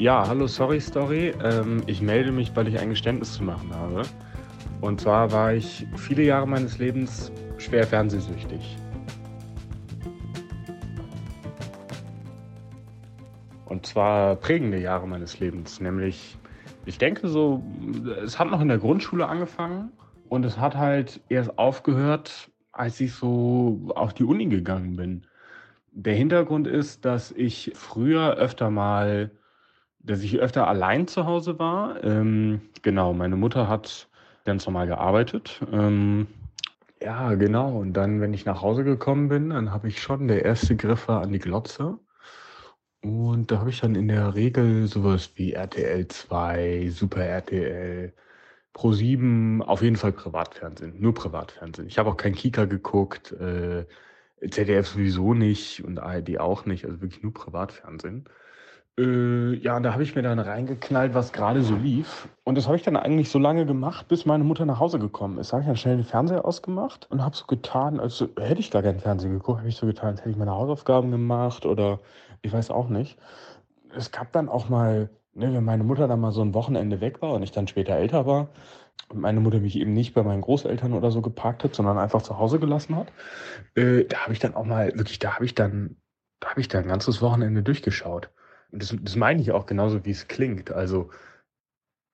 Ja, hallo, sorry, Story. Ähm, ich melde mich, weil ich ein Geständnis zu machen habe. Und zwar war ich viele Jahre meines Lebens schwer fernsehsüchtig. Und zwar prägende Jahre meines Lebens, nämlich, ich denke so, es hat noch in der Grundschule angefangen und es hat halt erst aufgehört, als ich so auf die Uni gegangen bin. Der Hintergrund ist, dass ich früher öfter mal, dass ich öfter allein zu Hause war. Ähm, genau, meine Mutter hat ganz normal gearbeitet. Ähm, ja, genau. Und dann, wenn ich nach Hause gekommen bin, dann habe ich schon, der erste Griff war an die Glotze. Und da habe ich dann in der Regel sowas wie RTL 2, Super RTL, Pro 7, auf jeden Fall Privatfernsehen, nur Privatfernsehen. Ich habe auch kein Kika geguckt, äh, ZDF sowieso nicht und ARD auch nicht, also wirklich nur Privatfernsehen. Äh, ja, und da habe ich mir dann reingeknallt, was gerade so lief. Und das habe ich dann eigentlich so lange gemacht, bis meine Mutter nach Hause gekommen ist. Da habe ich dann schnell den Fernseher ausgemacht und habe so getan, als hätte ich gar keinen Fernseher geguckt, habe ich so getan, als hätte ich meine Hausaufgaben gemacht oder ich weiß auch nicht. Es gab dann auch mal, ne, wenn meine Mutter dann mal so ein Wochenende weg war und ich dann später älter war und meine Mutter mich eben nicht bei meinen Großeltern oder so geparkt hat, sondern einfach zu Hause gelassen hat, äh, da habe ich dann auch mal, wirklich, da habe ich dann, da habe ich dann ein ganzes Wochenende durchgeschaut. Und das, das meine ich auch genauso, wie es klingt. Also,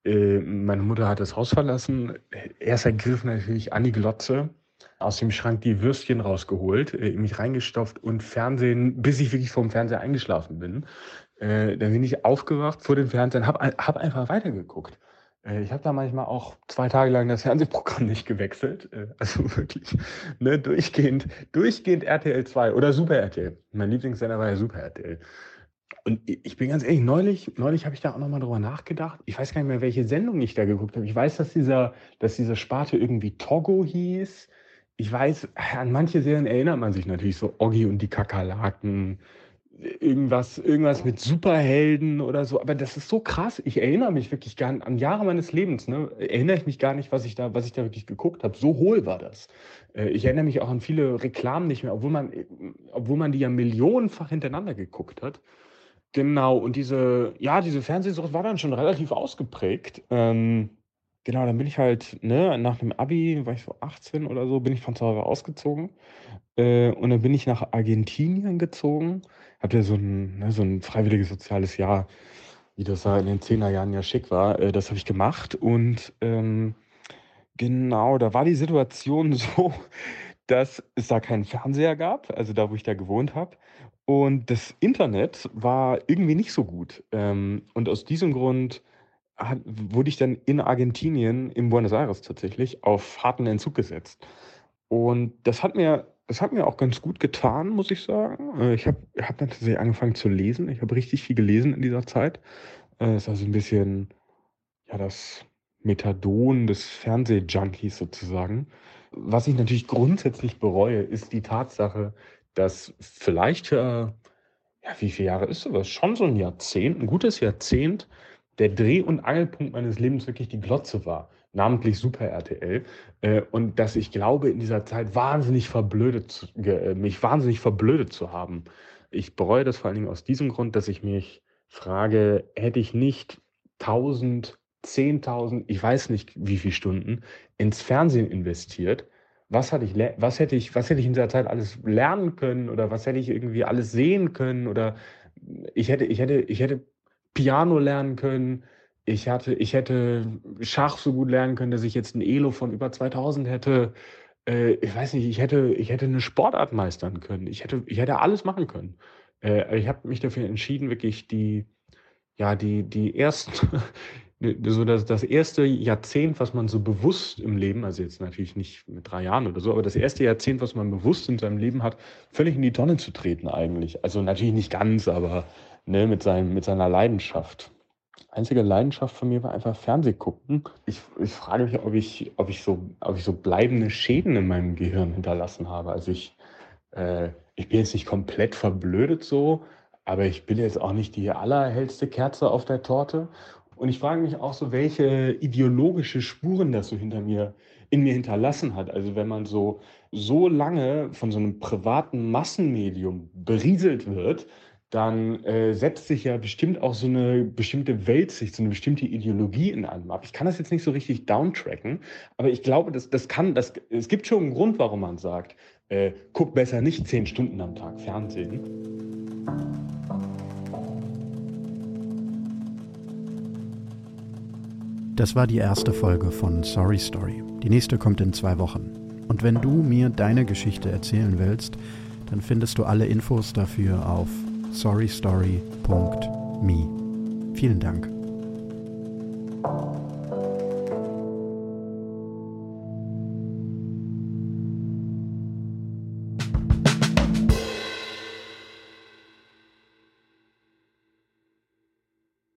äh, meine Mutter hat das Haus verlassen. Erster Griff natürlich an die Glotze, aus dem Schrank die Würstchen rausgeholt, äh, mich reingestopft und Fernsehen, bis ich wirklich vorm Fernseher eingeschlafen bin. Äh, dann bin ich aufgewacht vor dem Fernseher, habe hab einfach weitergeguckt. Äh, ich habe da manchmal auch zwei Tage lang das Fernsehprogramm nicht gewechselt. Äh, also wirklich ne, durchgehend, durchgehend RTL 2 oder Super RTL. Mein Lieblingssender war ja Super RTL. Und ich bin ganz ehrlich, neulich, neulich habe ich da auch nochmal drüber nachgedacht. Ich weiß gar nicht mehr, welche Sendung ich da geguckt habe. Ich weiß, dass dieser, dass diese Sparte irgendwie Togo hieß. Ich weiß, an manche Serien erinnert man sich natürlich so Oggi und die Kakerlaken, irgendwas, irgendwas mit Superhelden oder so. Aber das ist so krass. Ich erinnere mich wirklich gar nicht, an Jahre meines Lebens, ne, erinnere ich mich gar nicht, was ich da, was ich da wirklich geguckt habe. So hohl war das. Äh, ich erinnere mich auch an viele Reklamen nicht mehr, obwohl man, obwohl man die ja millionenfach hintereinander geguckt hat. Genau, und diese, ja, diese Fernsehsucht war dann schon relativ ausgeprägt. Ähm, genau, dann bin ich halt, ne, nach dem Abi, war ich so 18 oder so, bin ich von zu Hause ausgezogen. Äh, und dann bin ich nach Argentinien gezogen. Hab ja so ein, ne, so ein freiwilliges soziales Jahr, wie das da in den 10er Jahren ja schick war. Äh, das habe ich gemacht. Und ähm, genau, da war die Situation so, dass es da keinen Fernseher gab, also da, wo ich da gewohnt habe. Und das Internet war irgendwie nicht so gut. Ähm, und aus diesem Grund wurde ich dann in Argentinien, in Buenos Aires tatsächlich, auf harten Entzug gesetzt. Und das hat mir, das hat mir auch ganz gut getan, muss ich sagen. Äh, ich habe hab dann angefangen zu lesen. Ich habe richtig viel gelesen in dieser Zeit. Äh, es war so ein bisschen, ja, das Methadon des Fernsehjunkies sozusagen. Was ich natürlich grundsätzlich bereue, ist die Tatsache, dass vielleicht, äh, ja, wie viele Jahre ist sowas? Schon so ein Jahrzehnt, ein gutes Jahrzehnt, der Dreh- und Angelpunkt meines Lebens wirklich die Glotze war, namentlich Super RTL. Äh, und dass ich glaube, in dieser Zeit wahnsinnig verblödet, äh, mich wahnsinnig verblödet zu haben. Ich bereue das vor allen Dingen aus diesem Grund, dass ich mich frage, hätte ich nicht 1000, 10.000, ich weiß nicht wie viele Stunden ins Fernsehen investiert, was, hatte ich, was, hätte ich, was hätte ich in dieser Zeit alles lernen können oder was hätte ich irgendwie alles sehen können oder ich hätte, ich hätte, ich hätte Piano lernen können, ich, hatte, ich hätte Schach so gut lernen können, dass ich jetzt ein Elo von über 2000 hätte. Äh, ich weiß nicht, ich hätte, ich hätte eine Sportart meistern können. Ich hätte, ich hätte alles machen können. Äh, ich habe mich dafür entschieden, wirklich die, ja, die, die ersten, so das, das erste Jahrzehnt, was man so bewusst im Leben, also jetzt natürlich nicht mit drei Jahren oder so, aber das erste Jahrzehnt, was man bewusst in seinem Leben hat, völlig in die Tonne zu treten eigentlich. Also natürlich nicht ganz, aber ne, mit, seinem, mit seiner Leidenschaft. Einzige Leidenschaft von mir war einfach Fernsehgucken. Ich, ich frage mich, ob ich, ob, ich so, ob ich so bleibende Schäden in meinem Gehirn hinterlassen habe. Also ich, äh, ich bin jetzt nicht komplett verblödet so, aber ich bin jetzt auch nicht die allerhellste Kerze auf der Torte. Und ich frage mich auch so, welche ideologische Spuren das so hinter mir, in mir hinterlassen hat. Also wenn man so, so lange von so einem privaten Massenmedium berieselt wird, dann äh, setzt sich ja bestimmt auch so eine bestimmte Weltsicht, so eine bestimmte Ideologie in einem ab. Ich kann das jetzt nicht so richtig downtracken, aber ich glaube, das, das kann, das, es gibt schon einen Grund, warum man sagt, äh, guck besser nicht zehn Stunden am Tag Fernsehen. Das war die erste Folge von Sorry Story. Die nächste kommt in zwei Wochen. Und wenn du mir deine Geschichte erzählen willst, dann findest du alle Infos dafür auf sorrystory.me. Vielen Dank.